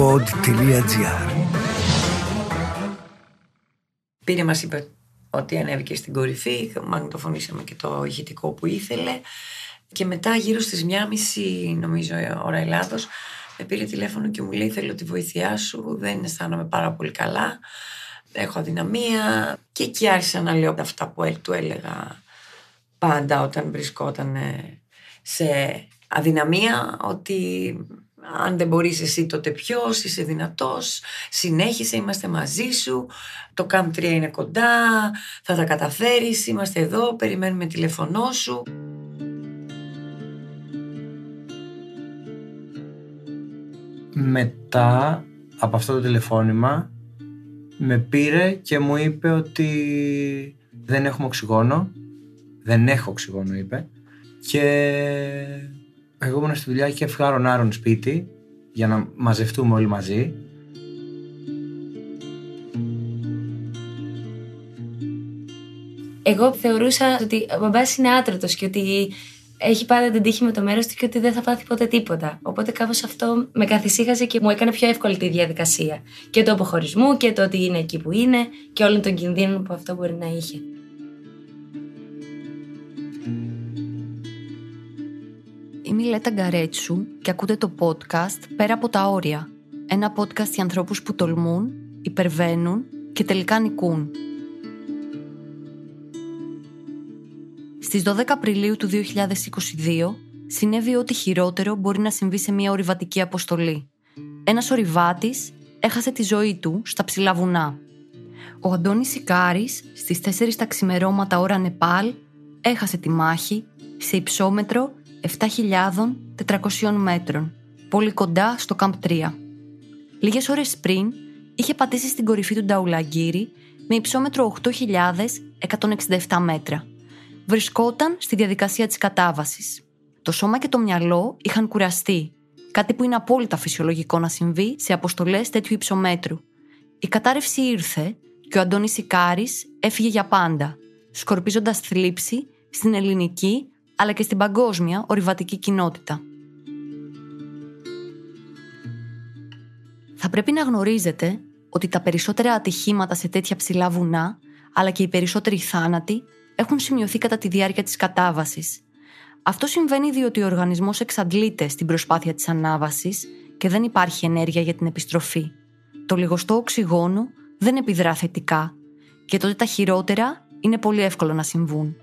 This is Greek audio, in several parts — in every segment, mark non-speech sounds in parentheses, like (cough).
pod.gr Πήρε μας είπε ότι ανέβηκε στην κορυφή, μαγνητοφωνήσαμε και το ηχητικό που ήθελε και μετά γύρω στις μία μισή νομίζω ώρα Ελλάδος με πήρε τηλέφωνο και μου λέει θέλω τη βοήθειά σου, δεν αισθάνομαι πάρα πολύ καλά, έχω αδυναμία και εκεί άρχισα να λέω αυτά που του έλεγα πάντα όταν βρισκόταν σε αδυναμία ότι αν δεν μπορείς εσύ τότε ποιος, είσαι δυνατός, συνέχισε, είμαστε μαζί σου, το ΚΑΜ 3 είναι κοντά, θα τα καταφέρεις, είμαστε εδώ, περιμένουμε τηλεφωνό σου. Μετά από αυτό το τηλεφώνημα με πήρε και μου είπε ότι δεν έχουμε οξυγόνο, δεν έχω οξυγόνο είπε και εγώ ήμουν στη δουλειά και έφυγα άρον σπίτι για να μαζευτούμε όλοι μαζί. Εγώ θεωρούσα ότι ο μπαμπάς είναι άτρωτος και ότι έχει πάντα την τύχη με το μέρος του και ότι δεν θα πάθει ποτέ τίποτα. Οπότε κάπως αυτό με καθησύχασε και μου έκανε πιο εύκολη τη διαδικασία. Και το αποχωρισμού και το ότι είναι εκεί που είναι και όλων των κινδύνων που αυτό μπορεί να είχε. Είμαι η Λέτα Γκαρέτσου και ακούτε το podcast «Πέρα από τα όρια». Ένα podcast για ανθρώπους που τολμούν, υπερβαίνουν και τελικά νικούν. Στις 12 Απριλίου του 2022 συνέβη ό,τι χειρότερο μπορεί να συμβεί σε μια ορειβατική αποστολή. Ένας ορειβάτης έχασε τη ζωή του στα ψηλά βουνά. Ο Αντώνης Σικάρης στις 4 τα ξημερώματα ώρα Νεπάλ έχασε τη μάχη σε υψόμετρο 7.400 μέτρων, πολύ κοντά στο Καμπ 3. Λίγες ώρες πριν είχε πατήσει στην κορυφή του Νταουλαγκύρι με υψόμετρο 8.167 μέτρα. Βρισκόταν στη διαδικασία της κατάβασης. Το σώμα και το μυαλό είχαν κουραστεί, κάτι που είναι απόλυτα φυσιολογικό να συμβεί σε αποστολές τέτοιου υψομέτρου. Η κατάρρευση ήρθε και ο Αντώνης Ικάρης έφυγε για πάντα, σκορπίζοντας θλίψη στην ελληνική αλλά και στην παγκόσμια ορειβατική κοινότητα. Θα πρέπει να γνωρίζετε ότι τα περισσότερα ατυχήματα σε τέτοια ψηλά βουνά, αλλά και οι περισσότεροι θάνατοι, έχουν σημειωθεί κατά τη διάρκεια της κατάβασης. Αυτό συμβαίνει διότι ο οργανισμός εξαντλείται στην προσπάθεια της ανάβασης και δεν υπάρχει ενέργεια για την επιστροφή. Το λιγοστό οξυγόνο δεν επιδρά θετικά και τότε τα χειρότερα είναι πολύ εύκολο να συμβούν.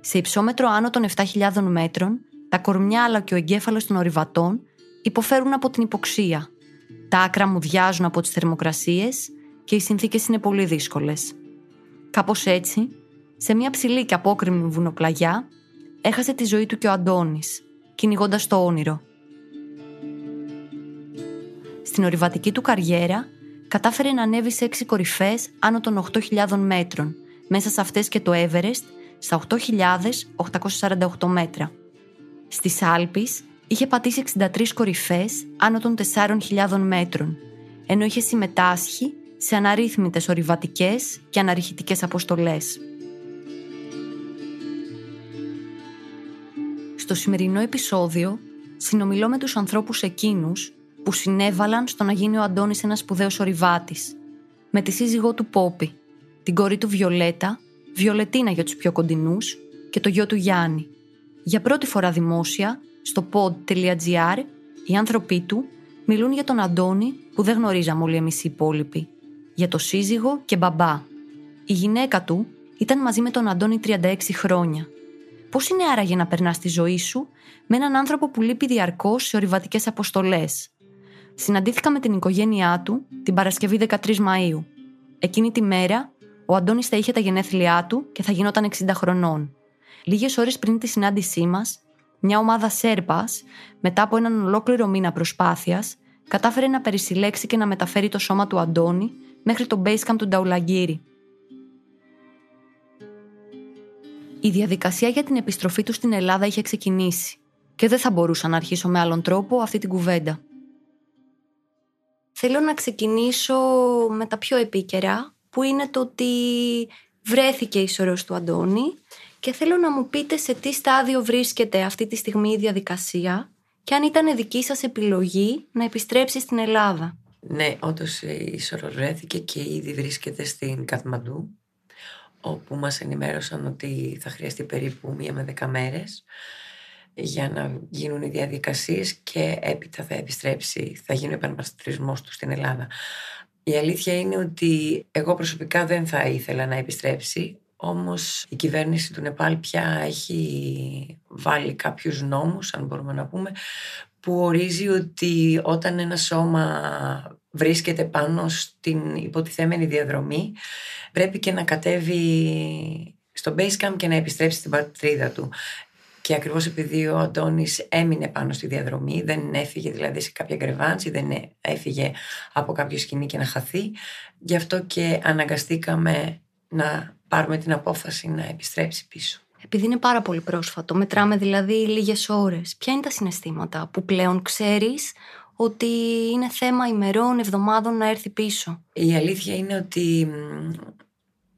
Σε υψόμετρο άνω των 7.000 μέτρων, τα κορμιά αλλά και ο εγκέφαλος των ορειβατών υποφέρουν από την υποξία. Τα άκρα μου διάζουν από τις θερμοκρασίες και οι συνθήκες είναι πολύ δύσκολες. Κάπως έτσι, σε μια ψηλή και απόκρημη βουνοπλαγιά, έχασε τη ζωή του και ο Αντώνης, κυνηγώντας το όνειρο. Στην ορειβατική του καριέρα, κατάφερε να ανέβει σε έξι κορυφές άνω των 8.000 μέτρων, μέσα σε αυτές και το Everest στα 8.848 μέτρα. Στις Άλπεις είχε πατήσει 63 κορυφές άνω των 4.000 μέτρων, ενώ είχε συμμετάσχει σε αναρρύθμιτες ορειβατικές και αναρριχητικές αποστολές. Στο σημερινό επεισόδιο συνομιλώ με τους ανθρώπους εκείνους που συνέβαλαν στο να γίνει ο Αντώνης ένας σπουδαίος ορειβάτης, με τη σύζυγό του Πόπη, την κόρη του Βιολέτα Βιολετίνα για τους πιο κοντινούς και το γιο του Γιάννη. Για πρώτη φορά δημόσια, στο pod.gr, οι άνθρωποι του μιλούν για τον Αντώνη που δεν γνωρίζαμε όλοι εμείς οι υπόλοιποι, για το σύζυγο και μπαμπά. Η γυναίκα του ήταν μαζί με τον Αντώνη 36 χρόνια. Πώς είναι άραγε να περνάς τη ζωή σου με έναν άνθρωπο που λείπει διαρκώς σε ορειβατικές αποστολές; Συναντήθηκα με την οικογένειά του την Παρασκευή 13 Μαου. Εκείνη τη μέρα ο Αντώνης θα είχε τα γενέθλιά του και θα γινόταν 60 χρονών. Λίγες ώρες πριν τη συνάντησή μας, μια ομάδα Σέρπας, μετά από έναν ολόκληρο μήνα προσπάθειας, κατάφερε να περισυλλέξει και να μεταφέρει το σώμα του Αντώνη μέχρι το basecamp του Νταουλαγκύρι. Η διαδικασία για την επιστροφή του στην Ελλάδα είχε ξεκινήσει και δεν θα μπορούσα να αρχίσω με άλλον τρόπο αυτή την κουβέντα. Θέλω να ξεκινήσω με τα πιο επίκαιρα που είναι το ότι βρέθηκε η σωρός του Αντώνη και θέλω να μου πείτε σε τι στάδιο βρίσκεται αυτή τη στιγμή η διαδικασία και αν ήταν δική σας επιλογή να επιστρέψει στην Ελλάδα. Ναι, όντως ισορροπήθηκε και ήδη βρίσκεται στην Καθμαντού, όπου μας ενημέρωσαν ότι θα χρειαστεί περίπου μία με δέκα μέρες για να γίνουν οι διαδικασίες και έπειτα θα επιστρέψει, θα γίνει ο επαναπατρισμός του στην Ελλάδα. Η αλήθεια είναι ότι εγώ προσωπικά δεν θα ήθελα να επιστρέψει, όμως η κυβέρνηση του Νεπάλ πια έχει βάλει κάποιους νόμους, αν μπορούμε να πούμε, που ορίζει ότι όταν ένα σώμα βρίσκεται πάνω στην υποτιθέμενη διαδρομή πρέπει και να κατέβει στο base camp και να επιστρέψει στην πατρίδα του. Και ακριβώς επειδή ο Αντώνης έμεινε πάνω στη διαδρομή, δεν έφυγε δηλαδή σε κάποια γκρεβάνση, δεν έφυγε από κάποιο σκηνή και να χαθεί, γι' αυτό και αναγκαστήκαμε να πάρουμε την απόφαση να επιστρέψει πίσω. Επειδή είναι πάρα πολύ πρόσφατο, μετράμε δηλαδή λίγες ώρες. Ποια είναι τα συναισθήματα που πλέον ξέρεις ότι είναι θέμα ημερών, εβδομάδων να έρθει πίσω; Η αλήθεια είναι ότι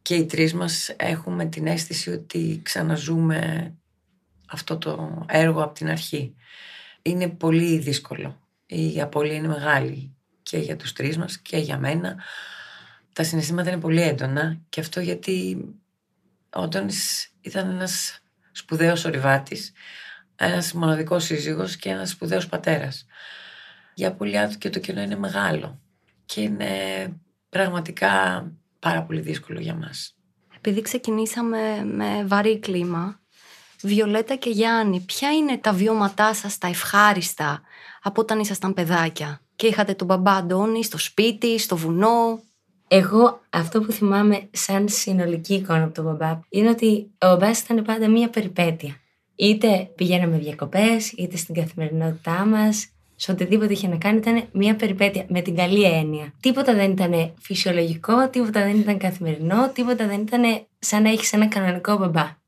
και οι τρεις μας έχουμε την αίσθηση ότι ξαναζούμε αυτό το έργο από την αρχή. Είναι πολύ δύσκολο. Η απώλεια είναι μεγάλη και για τους τρεις μας και για μένα. Τα συναισθήματα είναι πολύ έντονα και αυτό γιατί ο Αντώνης ήταν ένας σπουδαίος ορειβάτης, ένας μοναδικός σύζυγος και ένας σπουδαίος πατέρας. Η απώλειά του και το κενό είναι μεγάλο και είναι πραγματικά πάρα πολύ δύσκολο για μας. Επειδή ξεκινήσαμε με βαρύ κλίμα, Βιολέτα και Γιάννη, ποια είναι τα βιώματά σας τα ευχάριστα από όταν ήσασταν παιδάκια; Και είχατε τον μπαμπά Αντώνη στο σπίτι, στο βουνό; Εγώ αυτό που θυμάμαι σαν συνολική εικόνα από τον μπαμπά είναι ότι ο μπαμπάς ήταν πάντα μία περιπέτεια. Είτε πηγαίναμε διακοπές, είτε στην καθημερινότητά μας, σε οτιδήποτε είχε να κάνει ήταν μια περιπέτεια με την καλή έννοια. Τίποτα δεν ήταν φυσιολογικό, τίποτα δεν ήταν καθημερινό, τίποτα δεν ήταν σαν να έχεις ένα κανονικό μπαμπά.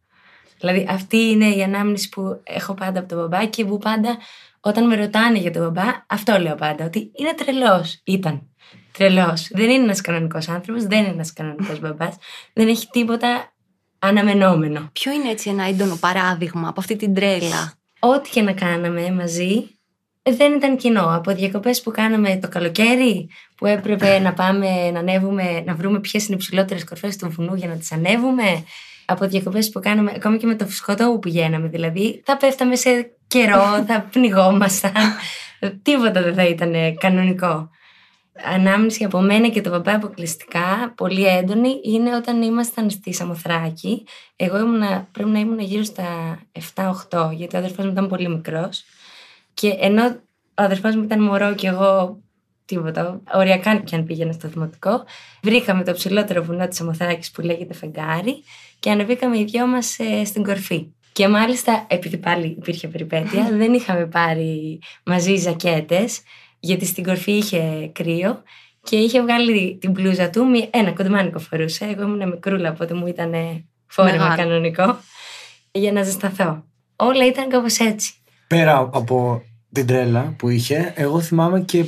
Δηλαδή αυτή είναι η ανάμνηση που έχω πάντα από τον μπαμπά και που πάντα όταν με ρωτάνε για τον μπαμπά, αυτό λέω πάντα, ότι είναι τρελός. Ήταν. Τρελός. Δεν είναι ένας κανονικός άνθρωπος, δεν είναι ένας κανονικός μπαμπάς. Δεν έχει τίποτα αναμενόμενο. Ποιο είναι έτσι ένα έντονο παράδειγμα από αυτή την τρέλα; Ό,τι και να κάναμε μαζί, δεν ήταν κοινό. Από διακοπές που κάναμε το καλοκαίρι, που έπρεπε να πάμε να ανέβουμε, να βρούμε ποιες είναι οι ψηλότερες κορφές του βουνού για να τις ανέβουμε, από διακοπές που κάναμε, ακόμη και με το φουσκωτό που πηγαίναμε. Δηλαδή, θα πέφταμε σε καιρό, (laughs) θα πνιγόμασταν. Τίποτα δεν θα ήταν κανονικό. Ανάμνηση από μένα και το παπά αποκλειστικά, πολύ έντονη, είναι όταν ήμασταν στη Σαμοθράκη. Εγώ ήμουνα, πρέπει να ήμουν γύρω στα 7-8, γιατί ο αδερφός μου ήταν πολύ μικρός. Και ενώ ο αδερφός μου ήταν μωρό και εγώ τίποτα. Οριακά και αν πήγαινα στο δημοτικό. Βρήκαμε το ψηλότερο βουνό της Αμοθράκη που λέγεται Φεγγάρι και ανεβήκαμε οι δυο μας ε, στην κορφή. Και μάλιστα, επειδή πάλι υπήρχε περιπέτεια, (laughs) δεν είχαμε πάρει μαζί ζακέτες, γιατί στην κορφή είχε κρύο και είχε βγάλει την μπλούζα του, ένα κοντομάνικο φορούσε. Εγώ ήμουν μικρούλα, οπότε μου ήταν φόρεμα κανονικό, για να ζεσταθώ. Όλα ήταν κάπως έτσι. Πέρα από την τρέλα που είχε, εγώ θυμάμαι και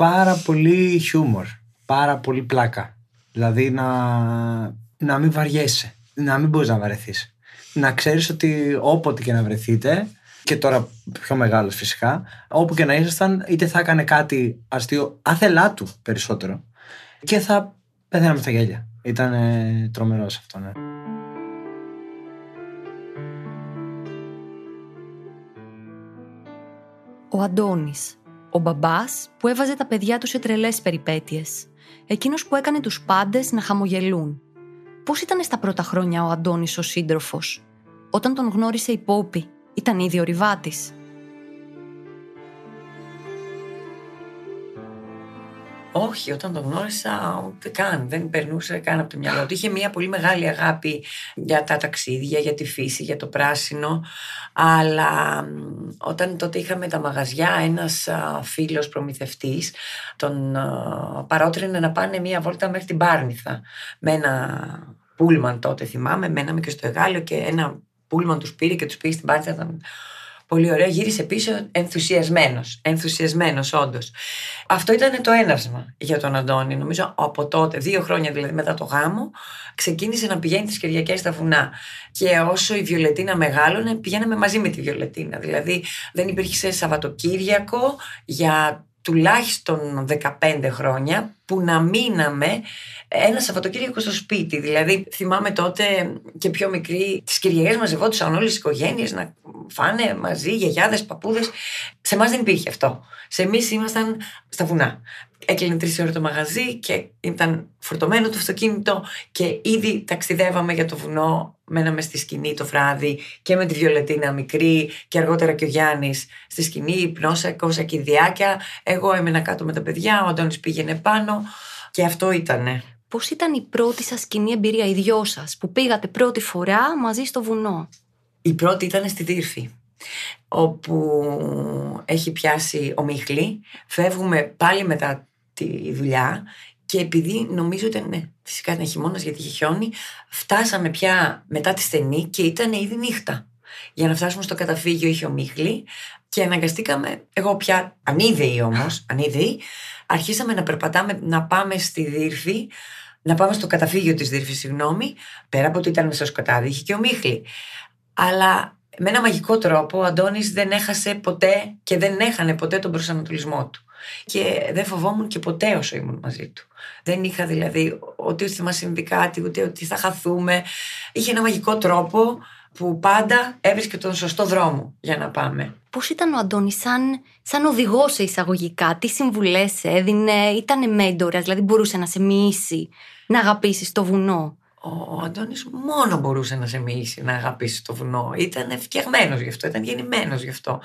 πάρα πολύ χιούμορ, πάρα πολύ πλάκα. Δηλαδή να, να μην βαριέσαι, να μην μπορείς να βαρεθείς. Να ξέρεις ότι όποτε και να βρεθείτε, και τώρα πιο μεγάλος φυσικά, όπου και να ήσασταν, είτε θα έκανε κάτι αστείο, άθελά του περισσότερο, και θα πεθαίναμε στα γέλια. Ήταν ε, τρομερός αυτό, ναι. Ο Αντώνης ο μπαμπάς που έβαζε τα παιδιά του σε τρελές περιπέτειες. Εκείνος που έκανε τους πάντες να χαμογελούν. Πώς ήταν στα πρώτα χρόνια ο Αντώνης ο σύντροφος; Όταν τον γνώρισε η Πόπη, ήταν ήδη ο ριβάτης. Όχι, όταν τον γνώρισα ούτε καν. Δεν περνούσε καν από το μυαλό του. Είχε μια πολύ μεγάλη αγάπη για τα ταξίδια, για τη φύση, για το πράσινο. Αλλά όταν τότε είχαμε τα μαγαζιά, ένας φίλος προμηθευτής τον παρότρινε να πάνε μια βόλτα μέχρι την Πάρνηθα με ένα πούλμαν τότε θυμάμαι, μέναμε και στο Εγάλιο και ένα πούλμαν τους πήρε και τους πήγε στην Πάρνηθα Πολύ ωραία, γύρισε πίσω ενθουσιασμένος. Ενθουσιασμένος, όντως. Αυτό ήταν το έναυσμα για τον Αντώνη. Νομίζω από τότε, δύο χρόνια δηλαδή μετά το γάμο, ξεκίνησε να πηγαίνει τις Κυριακές στα βουνά. Και όσο η Βιολετίνα μεγάλωνε, πηγαίναμε μαζί με τη Βιολετίνα. Δηλαδή δεν υπήρχε Σαββατοκύριακο για τουλάχιστον 15 χρόνια που να μείναμε ένα Σαββατοκύριακο στο σπίτι. Δηλαδή, θυμάμαι τότε και πιο μικρή, τις Κυριακές μαζευόντουσαν όλες οι οικογένειες να φάνε μαζί, γιαγιάδες, παππούδες. Σε εμάς δεν υπήρχε αυτό. Σε εμείς ήμασταν στα βουνά. Έκλεινε τρεις ώρε το μαγαζί και ήταν φορτωμένο το αυτοκίνητο και ήδη ταξιδεύαμε για το βουνό. Μέναμε στη σκηνή το βράδυ και με τη Βιολετίνα μικρή και αργότερα και ο Γιάννης στη σκηνή, πνόσα, κόσα και διάκια. Εγώ έμενα κάτω με τα παιδιά, ο Αντώνης πήγαινε πάνω και αυτό ήτανε. Πώς ήταν η πρώτη σας κοινή εμπειρία, οι δυο σας, που πήγατε πρώτη φορά μαζί στο βουνό; Η πρώτη ήταν στη Δύρφη όπου έχει πιάσει ο Μίχλη. Φεύγουμε πάλι μετά τη δουλειά και επειδή νομίζω ότι ναι, φυσικά ήταν χειμώνας γιατί είχε χιόνι, φτάσαμε πια μετά τη στενή και ήταν ήδη νύχτα. Για να φτάσουμε στο καταφύγιο είχε ο Μίχλη και αναγκαστήκαμε, εγώ πια ανίδεη όμως, (laughs) ανίδεη, αρχίσαμε να περπατάμε, να πάμε στη Δύρφη, να πάμε στο καταφύγιο της Δύρφης, συγγνώμη, πέρα από ότι ήταν στο σκοτάδι, είχε και ο Μίχλη. Αλλά με ένα μαγικό τρόπο ο Αντώνης δεν έχασε ποτέ και δεν έχανε ποτέ τον προσανατολισμό του. Και δεν φοβόμουν και ποτέ όσο ήμουν μαζί του. Δεν είχα δηλαδή ότι θα μας συμβεί κάτι, ούτε ότι θα χαθούμε. Είχε ένα μαγικό τρόπο που πάντα έβρισκε τον σωστό δρόμο για να πάμε. Πώς ήταν ο Αντώνης σαν, σαν οδηγός σε εισαγωγικά, τι συμβουλές έδινε, ήταν μέντορας, δηλαδή μπορούσε να σε μοιήσει, να αγαπήσεις το βουνό; Ο Αντώνης μόνο μπορούσε να σε μοιήσει, να αγαπήσει το βουνό. Ήταν φτιαγμένο γι' αυτό, ήταν γεννημένος γι' αυτό.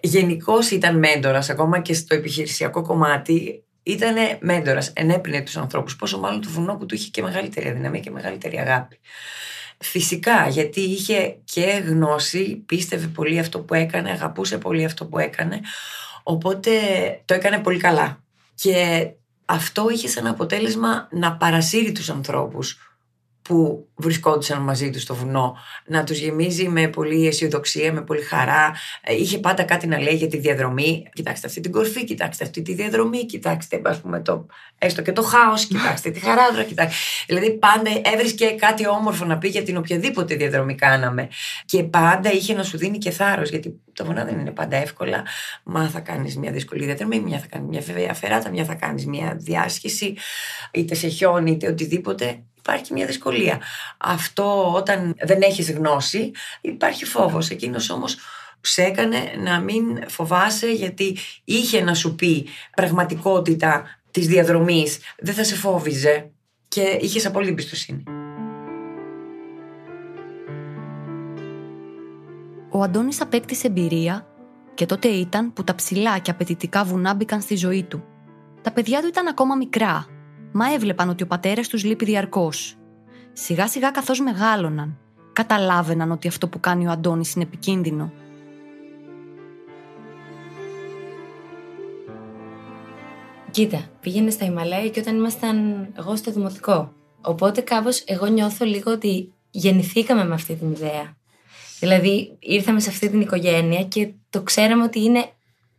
Γενικώς ήταν μέντορας, ακόμα και στο επιχειρησιακό κομμάτι. Ήταν μέντορας, ενέπνεε τους ανθρώπους. Πόσο μάλλον το βουνό που του είχε και μεγαλύτερη αδυναμία και μεγαλύτερη αγάπη. Φυσικά, γιατί είχε και γνώση, πίστευε πολύ αυτό που έκανε, αγαπούσε πολύ αυτό που έκανε, οπότε το έκανε πολύ καλά. Και αυτό είχε σαν αποτέλεσμα να παρασύρει τους ανθρώπους που βρισκόντουσαν μαζί τους στο βουνό, να τους γεμίζει με πολύ αισιοδοξία, με πολύ χαρά. Ε, είχε πάντα κάτι να λέει για τη διαδρομή. Κοιτάξτε αυτή την κορφή, κοιτάξτε αυτή τη διαδρομή, κοιτάξτε ας πούμε, το, έστω και το χάος, κοιτάξτε τη χαράδρα, κοιτάξτε. Δηλαδή πάντα έβρισκε κάτι όμορφο να πει για την οποιαδήποτε διαδρομή κάναμε. Και πάντα είχε να σου δίνει και θάρρος, γιατί τα βουνά δεν είναι πάντα εύκολα. Μα θα κάνεις μια δύσκολη διαδρομή, μια θα κάνεις μια φεράτα, μια θα κάνεις μια διάσχηση, είτε σε χιόνι είτε οτιδήποτε υπάρχει μια δυσκολία. Αυτό όταν δεν έχεις γνώση υπάρχει φόβος. Εκείνος όμως σε έκανε να μην φοβάσαι γιατί είχε να σου πει πραγματικότητα της διαδρομής. Δεν θα σε φόβιζε και είχες απόλυτη εμπιστοσύνη. Ο Αντώνης απέκτησε εμπειρία και τότε ήταν που τα ψηλά και απαιτητικά βουνά μπήκαν στη ζωή του. Τα παιδιά του ήταν ακόμα μικρά, μα έβλεπαν ότι ο πατέρας τους λείπει διαρκώς Σιγά σιγά καθώς μεγάλωναν, καταλάβαιναν ότι αυτό που κάνει ο Αντώνης είναι επικίνδυνο. Κοίτα, πήγαινε στα Ιμαλάια και όταν ήμασταν εγώ στο δημοτικό. Οπότε κάπως εγώ νιώθω λίγο ότι γεννηθήκαμε με αυτή την ιδέα. Δηλαδή ήρθαμε σε αυτή την οικογένεια και το ξέραμε ότι είναι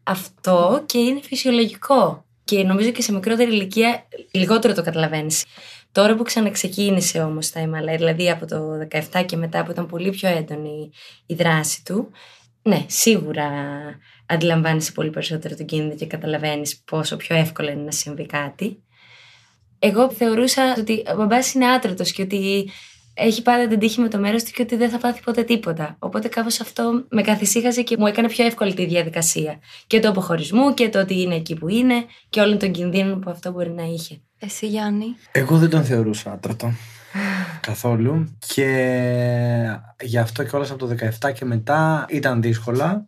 αυτό και είναι φυσιολογικό. Και νομίζω και σε μικρότερη ηλικία λιγότερο το καταλαβαίνεις. Τώρα που ξαναξεκίνησε όμως τα Ιμαλάια, δηλαδή από το 17 και μετά που ήταν πολύ πιο έντονη η δράση του, ναι, σίγουρα αντιλαμβάνεσαι πολύ περισσότερο τον κίνδυνο και καταλαβαίνεις πόσο πιο εύκολο είναι να συμβεί κάτι. Εγώ θεωρούσα ότι ο μπαμπάς είναι άτρωτος και ότι έχει πάντα την τύχη με το μέρος του και ότι δεν θα πάθει ποτέ τίποτα. Οπότε κάπως αυτό με καθησύχασε και μου έκανε πιο εύκολη τη διαδικασία. Και το αποχωρισμού και το ότι είναι εκεί που είναι και όλων των κινδύνων που αυτό μπορεί να είχε. Εσύ Γιάννη; Εγώ δεν τον θεωρούσα άτρωτο. καθόλου. Και γι' αυτό και όλα από το 17 και μετά ήταν δύσκολα.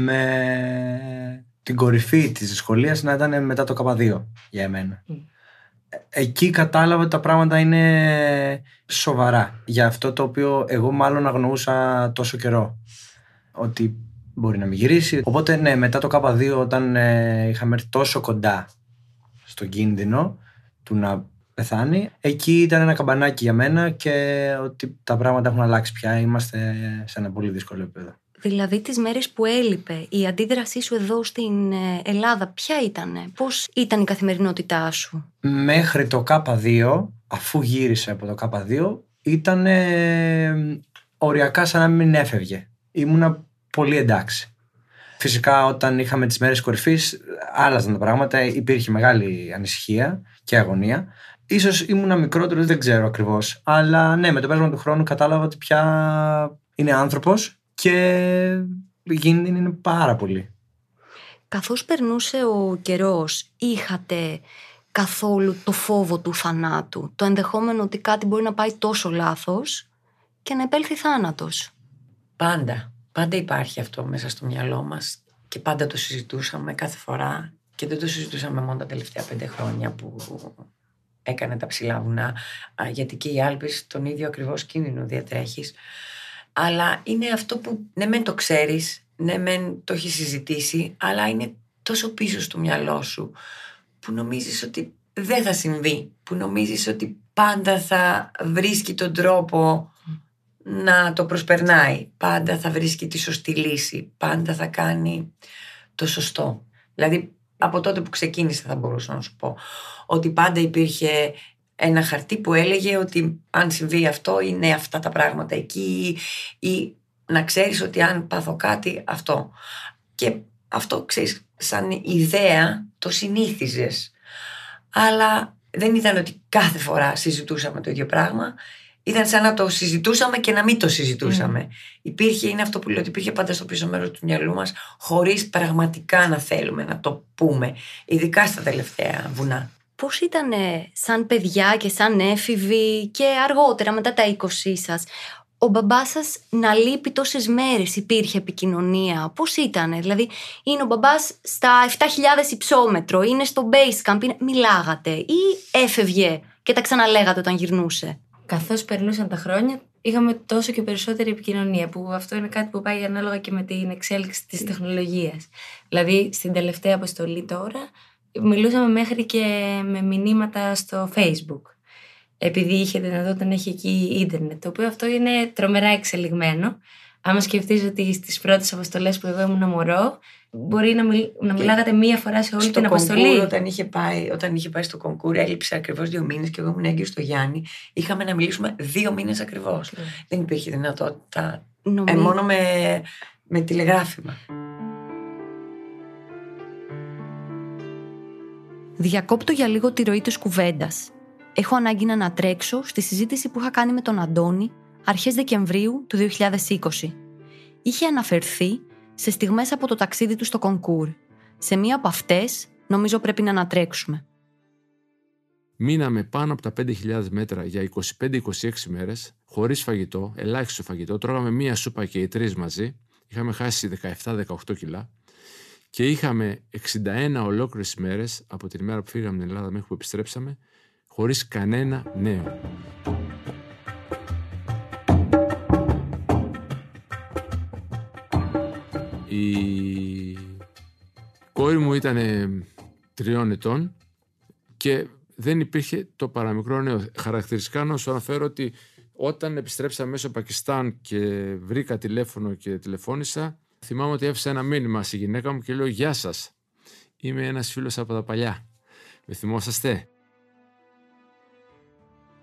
Με την κορυφή της σχολείας να ήταν μετά το K2 για εμένα. Εκεί κατάλαβα ότι τα πράγματα είναι σοβαρά. Για αυτό το οποίο εγώ μάλλον αγνοούσα τόσο καιρό. Ότι μπορεί να μην γυρίσει. Οπότε ναι, μετά το K2 όταν ε, είχαμε έρθει τόσο κοντά στον κίνδυνο του να πεθάνει, εκεί ήταν ένα καμπανάκι για μένα και ότι τα πράγματα έχουν αλλάξει πια. Είμαστε σε ένα πολύ δύσκολο επίπεδο. Δηλαδή τις μέρες που έλειπε, η αντίδρασή σου εδώ στην ε, Ελλάδα ποια ήτανε, πώς ήταν η καθημερινότητά σου; Μέχρι το K2, αφού γύρισε από το K2, ήταν ε, οριακά σαν να μην έφευγε. Ήμουνα πολύ εντάξει. Φυσικά όταν είχαμε τις μέρες κορυφής άλλαζαν τα πράγματα, υπήρχε μεγάλη ανησυχία και αγωνία. Ίσως ήμουνα μικρότερος, δεν ξέρω ακριβώς. Αλλά ναι, με το πέρασμα του χρόνου κατάλαβα ότι πια είναι άνθρωπος και γίνει είναι πάρα πολύ. Καθώς περνούσε ο καιρός, είχατε καθόλου το φόβο του θανάτου, το ενδεχόμενο ότι κάτι μπορεί να πάει τόσο λάθος και να επέλθει θάνατος; Πάντα. Πάντα υπάρχει αυτό μέσα στο μυαλό μας και πάντα το συζητούσαμε κάθε φορά και δεν το συζητούσαμε μόνο τα τελευταία πέντε χρόνια που έκανε τα ψηλά βουνά γιατί και οι Άλπες τον ίδιο ακριβώς κίνδυνο διατρέχεις αλλά είναι αυτό που ναι μεν το ξέρεις ναι μεν το έχεις συζητήσει αλλά είναι τόσο πίσω στο μυαλό σου που νομίζεις ότι δεν θα συμβεί που νομίζεις ότι πάντα θα βρίσκει τον τρόπο να το προσπερνάει. Πάντα θα βρίσκει τη σωστή λύση. Πάντα θα κάνει το σωστό. Δηλαδή, από τότε που ξεκίνησε θα μπορούσα να σου πω ότι πάντα υπήρχε ένα χαρτί που έλεγε ότι αν συμβεί αυτό είναι αυτά τα πράγματα εκεί ή να ξέρεις ότι αν πάθω κάτι αυτό. Και αυτό ξέρεις σαν ιδέα το συνήθιζες. Αλλά δεν ήταν ότι κάθε φορά συζητούσαμε το ίδιο πράγμα ήταν σαν να το συζητούσαμε και να μην το συζητούσαμε. Υπήρχε, είναι αυτό που λέω, ότι υπήρχε πάντα στο πίσω μέρος του μυαλού μας, χωρίς πραγματικά να θέλουμε να το πούμε, ειδικά στα τελευταία βουνά. Πώς ήταν σαν παιδιά και σαν έφηβοι και αργότερα μετά τα 20 σας, ο μπαμπάς σας να λείπει τόσες μέρες, υπήρχε επικοινωνία; Πώς ήταν, Δηλαδή, είναι ο μπαμπάς στα 7.000 υψόμετρο, είναι στο base camp, μιλάγατε ή έφευγε και τα ξαναλέγατε όταν γυρνούσε; Καθώς περνούσαν τα χρόνια, είχαμε τόσο και περισσότερη επικοινωνία, που αυτό είναι κάτι που πάει ανάλογα και με την εξέλιξη της τεχνολογίας. Δηλαδή, στην τελευταία αποστολή τώρα, μιλούσαμε μέχρι και με μηνύματα στο Facebook. Επειδή είχε δυνατότητα να έχει εκεί ίντερνετ, το οποίο αυτό είναι τρομερά εξελιγμένο. Άμα σκεφτείς ότι στις πρώτες αποστολές που εγώ ήμουν μωρό, μπορεί να, μιλ, να μιλάγατε μία φορά σε όλη την αποστολή. Κονκούρ, όταν, είχε πάει, όταν είχε πάει στο κονκούρ, έλειψε ακριβώς δύο μήνες και εγώ ήμουν έγκυος στο Γιάννη. Είχαμε να μιλήσουμε δύο μήνες ακριβώς. Δεν υπήρχε δυνατότητα. Ε, μόνο με, με τηλεγράφημα. Διακόπτω για λίγο τη ροή της κουβέντας. Έχω ανάγκη να ανατρέξω στη συζήτηση που είχα κάνει με τον Αντώνη αρχές Δεκεμβρίου του 2020. Είχε αναφερθεί σε στιγμές από το ταξίδι του στο κονκούρ. Σε μία από αυτές νομίζω πρέπει να ανατρέξουμε. Μείναμε πάνω από τα 5.000 μέτρα για 25-26 μέρες, χωρίς φαγητό, ελάχιστο φαγητό. Τρώγαμε μία σούπα και οι τρεις μαζί. Είχαμε χάσει 17-18 κιλά. Και είχαμε 61 ολόκληρες μέρες από την ημέρα που φύγαμε την Ελλάδα μέχρι που επιστρέψαμε, χωρίς κανένα νέο. Η κόρη μου ήταν τριών ετών και δεν υπήρχε το παραμικρό νέο. Χαρακτηριστικά να σου αναφέρω ότι όταν επιστρέψαμε μέσω Πακιστάν και βρήκα τηλέφωνο και τηλεφώνησα, θυμάμαι ότι έφυσα ένα μήνυμα στη γυναίκα μου και λέω «Γεια σας, είμαι ένας φίλος από τα παλιά. Με θυμόσαστε»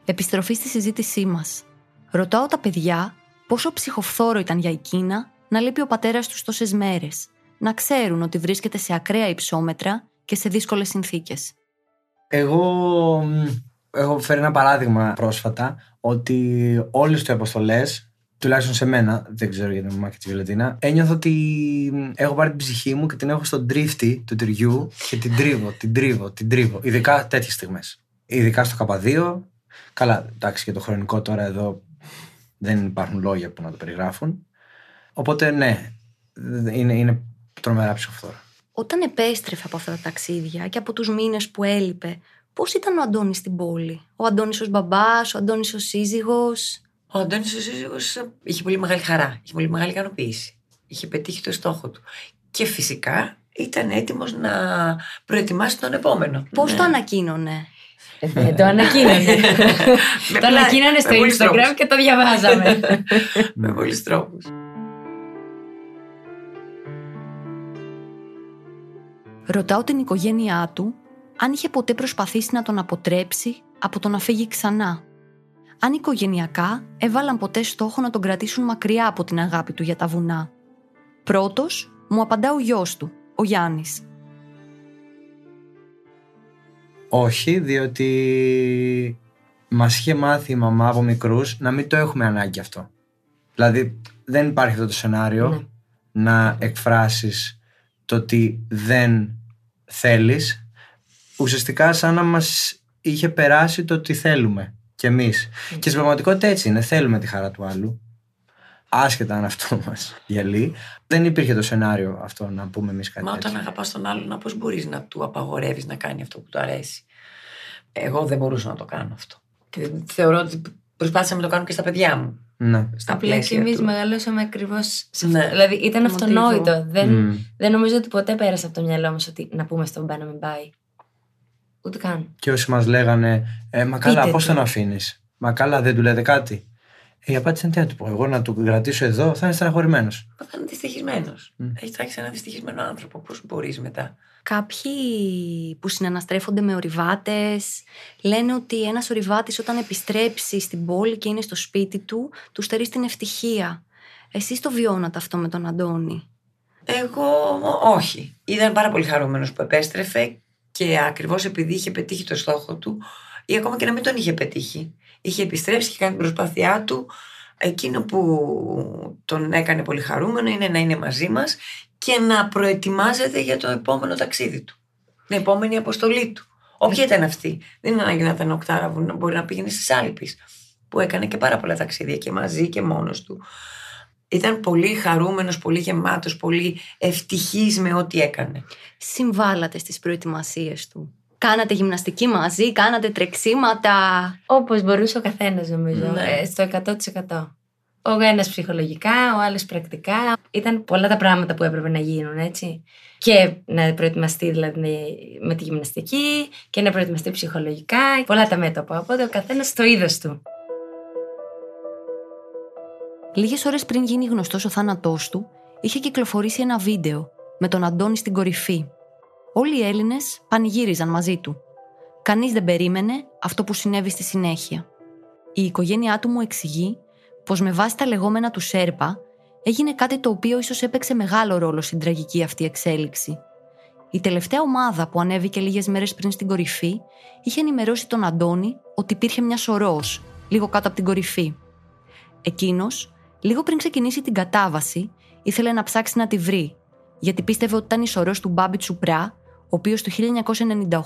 Επιστροφή στη συζήτησή μας. Ρωτάω τα παιδιά πόσο ψυχοφθόρο ήταν για εκείνα να λείπει ο πατέρας τους τόσες μέρες, να ξέρουν ότι βρίσκεται σε ακραία υψόμετρα και σε δύσκολες συνθήκες. Εγώ έχω φέρει ένα παράδειγμα πρόσφατα ότι όλες τι αποστολές, τουλάχιστον σε μένα, δεν ξέρω για την μάχη τη Βιολετίνα, ένιωθω ότι έχω πάρει την ψυχή μου και την έχω στον τρίφτη του τυριού και την τρίβω, την τρίβω, την τρίβω. Ειδικά τέτοιες στιγμές. Ειδικά στο Καπαδίο. Καλά, εντάξει, και το χρονικό τώρα εδώ δεν υπάρχουν λόγια που να το περιγράφουν. Οπότε ναι, είναι, είναι τρομερά ψυχοφθόρα. Όταν επέστρεφε από αυτά τα ταξίδια και από τους μήνες που έλειπε, πώς ήταν ο Αντώνης στην πόλη; Ο Αντώνης ως μπαμπάς, ο Αντώνης ως σύζυγος; Ο Αντώνης ο σύζυγος ε, είχε πολύ μεγάλη χαρά, είχε πολύ μεγάλη ικανοποίηση. Είχε πετύχει το στόχο του. Και φυσικά ήταν έτοιμος να προετοιμάσει τον επόμενο. Πώς ναι. το ανακοίνωνε; Δεν το ανακοίνωνε. (laughs) το ανακοίνωνε στο Instagram και το διαβάζαμε. (laughs) με πολλούς τρόπους. Ρωτάω την οικογένειά του αν είχε ποτέ προσπαθήσει να τον αποτρέψει από το να φύγει ξανά. Αν οικογενειακά έβαλαν ποτέ στόχο να τον κρατήσουν μακριά από την αγάπη του για τα βουνά. Πρώτος μου απαντά ο γιος του, ο Γιάννης. Όχι, διότι μας είχε μάθει η μαμά από μικρούς να μην το έχουμε ανάγκη αυτό. Δηλαδή δεν υπάρχει αυτό το σενάριο Ναι. να εκφράσεις το ότι δεν θέλεις. Ουσιαστικά σαν να μας είχε περάσει το ότι θέλουμε κι εμείς. Και στην πραγματικότητα έτσι είναι, θέλουμε τη χαρά του άλλου. Άσχετα αν αυτό (laughs) μας γελεί. Δεν υπήρχε το σενάριο αυτό να πούμε εμείς κάτι Μα τέτοιο. όταν αγαπάς τον άλλον, πώς μπορείς να του απαγορεύεις να κάνει αυτό που του αρέσει; Εγώ δεν μπορούσα να το κάνω αυτό. Και θεωρώ ότι προσπάθησα να το κάνω και στα παιδιά μου. Ναι. Στα Απλά και πλαίσια εμείς του. μεγαλώσαμε ακριβώς σε Ναι. αυτό. Δηλαδή ήταν Το αυτονόητο. μοτίβο. Δεν, Μμ. δεν νομίζω ότι ποτέ πέρασε από το μυαλό μας ότι να πούμε στον μπα να μην πάει. Ούτε καν. Και όσοι μας λέγανε, ε, Μα καλά, Πείτε πώς του. τον αφήνεις; Μα καλά, δεν του λέτε κάτι. Ε, η απάντηση είναι τι να του πω. Εγώ να του κρατήσω εδώ, θα είναι στεναχωρημένος. Μα θα είναι δυστυχισμένος. Μμ. Έχει τάξει ένα δυστυχισμένο άνθρωπο. Πώς μπορείς μετά. Κάποιοι που συναναστρέφονται με ορειβάτες λένε ότι ένας ορειβάτης όταν επιστρέψει στην πόλη και είναι στο σπίτι του, του στερεί την ευτυχία. Εσείς το βιώνατε αυτό με τον Αντώνη; Εγώ όχι. Ήταν πάρα πολύ χαρούμενος που επέστρεφε και ακριβώς επειδή είχε πετύχει το στόχο του ή ακόμα και να μην τον είχε πετύχει. Είχε επιστρέψει και κάνει την προσπάθειά του. Εκείνο που τον έκανε πολύ χαρούμενο είναι να είναι μαζί μας και να προετοιμάζεται για το επόμενο ταξίδι του. Την επόμενη αποστολή του. Όποια ήταν αυτή. Δεν είναι ανάγκη να ήταν οκτάρα βουνά, μπορεί να πήγαινε στις Άλπεις που έκανε και πάρα πολλά ταξίδια και μαζί και μόνος του. Ήταν πολύ χαρούμενος, πολύ γεμάτος, πολύ ευτυχής με ό,τι έκανε. Συμβάλατε στις προετοιμασίες του. Κάνατε γυμναστική μαζί, κάνατε τρεξίματα. Όπως μπορούσε ο καθένας, νομίζω. Ναι. ε, στο 100%. Ο ένα ψυχολογικά, ο άλλος πρακτικά. Ήταν πολλά τα πράγματα που έπρεπε να γίνουν, έτσι. Και να προετοιμαστεί δηλαδή με τη γυμναστική και να προετοιμαστεί ψυχολογικά. Πολλά τα μέτωπα. Οπότε ο καθένας στο είδος του. Λίγες ώρες πριν γίνει γνωστός ο θάνατός του, είχε κυκλοφορήσει ένα βίντεο με τον Αντώνη στην κορυφή. Όλοι οι Έλληνες πανηγύριζαν μαζί του. Κανείς δεν περίμενε αυτό που συνέβη στη συνέχεια. Η οικογένειά του μου εξηγεί πως με βάση τα λεγόμενα του Σέρπα έγινε κάτι το οποίο ίσως έπαιξε μεγάλο ρόλο στην τραγική αυτή εξέλιξη. Η τελευταία ομάδα που ανέβηκε λίγες μέρες πριν στην κορυφή είχε ενημερώσει τον Αντώνη ότι υπήρχε μια σωρός, λίγο κάτω από την κορυφή. Εκείνος, λίγο πριν ξεκινήσει την κατάβαση, ήθελε να ψάξει να τη βρει, γιατί πίστευε ότι ήταν η σωρός του Μπάμπη Τσουπρά, ο οποίος το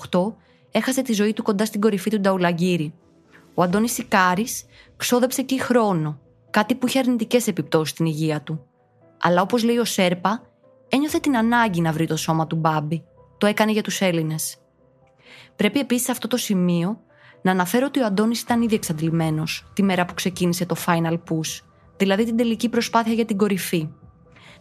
1998 έχασε τη ζωή του κοντά στην κορυφή του Νταουλαγκύρη. Ο Αντώνης Σικάρης ξόδεψε εκεί χρόνο, κάτι που είχε αρνητικές επιπτώσεις στην υγεία του. Αλλά όπως λέει ο Σέρπα, ένιωθε την ανάγκη να βρει το σώμα του Μπάμπη. Το έκανε για τους Έλληνες. Πρέπει επίσης σε αυτό το σημείο να αναφέρω ότι ο Αντώνης ήταν ήδη εξαντλημένος τη μέρα που ξεκίνησε το final push, δηλαδή την τελική προσπάθεια για την κορυφή.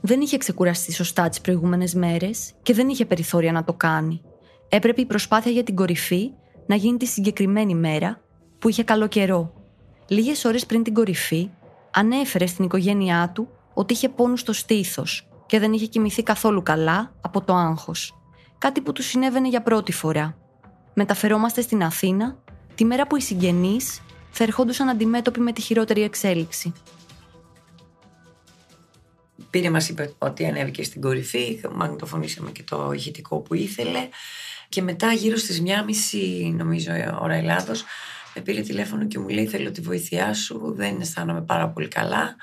Δεν είχε ξεκουραστεί σωστά τις προηγούμενες μέρες και δεν είχε περιθώρια να το κάνει. Έπρεπε η προσπάθεια για την κορυφή να γίνει τη συγκεκριμένη μέρα που είχε καλό καιρό. Λίγες ώρες πριν την κορυφή, ανέφερε στην οικογένειά του ότι είχε πόνους στο στήθος και δεν είχε κοιμηθεί καθόλου καλά από το άγχος. Κάτι που του συνέβαινε για πρώτη φορά. Μεταφερόμαστε στην Αθήνα τη μέρα που οι συγγενείς θα ερχόντουσαν αντιμέτωποι με τη χειρότερη εξέλιξη. Πήρε, μας είπε ότι ανέβηκε στην κορυφή, μαγνητοφωνήσαμε και το ηχητικό που ήθελε και μετά γύρω στις 1.30 νομίζω ώρα Ελλάδος με πήρε τηλέφωνο και μου λέει θέλω τη βοήθειά σου, δεν αισθάνομαι πάρα πολύ καλά,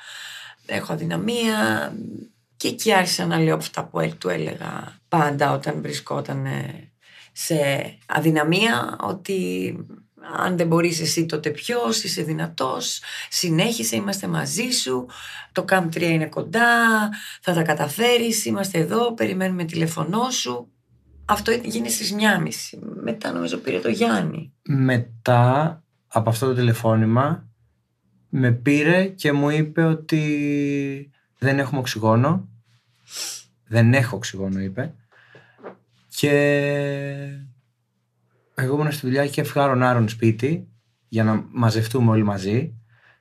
έχω αδυναμία και εκεί άρχισα να λέω αυτά που του έλεγα πάντα όταν βρισκόταν ε, σε αδυναμία ότι αν δεν μπορείς εσύ τότε ποιος, είσαι δυνατός, συνέχισε, είμαστε μαζί σου, το CAM 3 είναι κοντά, θα τα καταφέρεις, είμαστε εδώ, περιμένουμε τηλεφωνό σου. Αυτό γίνει στις 1.30. Μετά νομίζω πήρε το Γιάννη. Μετά από αυτό το τηλεφώνημα με πήρε και μου είπε ότι δεν έχουμε οξυγόνο. Δεν έχω οξυγόνο είπε. Και εγώ ήμουν στη δουλειά και έφυγα ρονάρων σπίτι για να μαζευτούμε όλοι μαζί.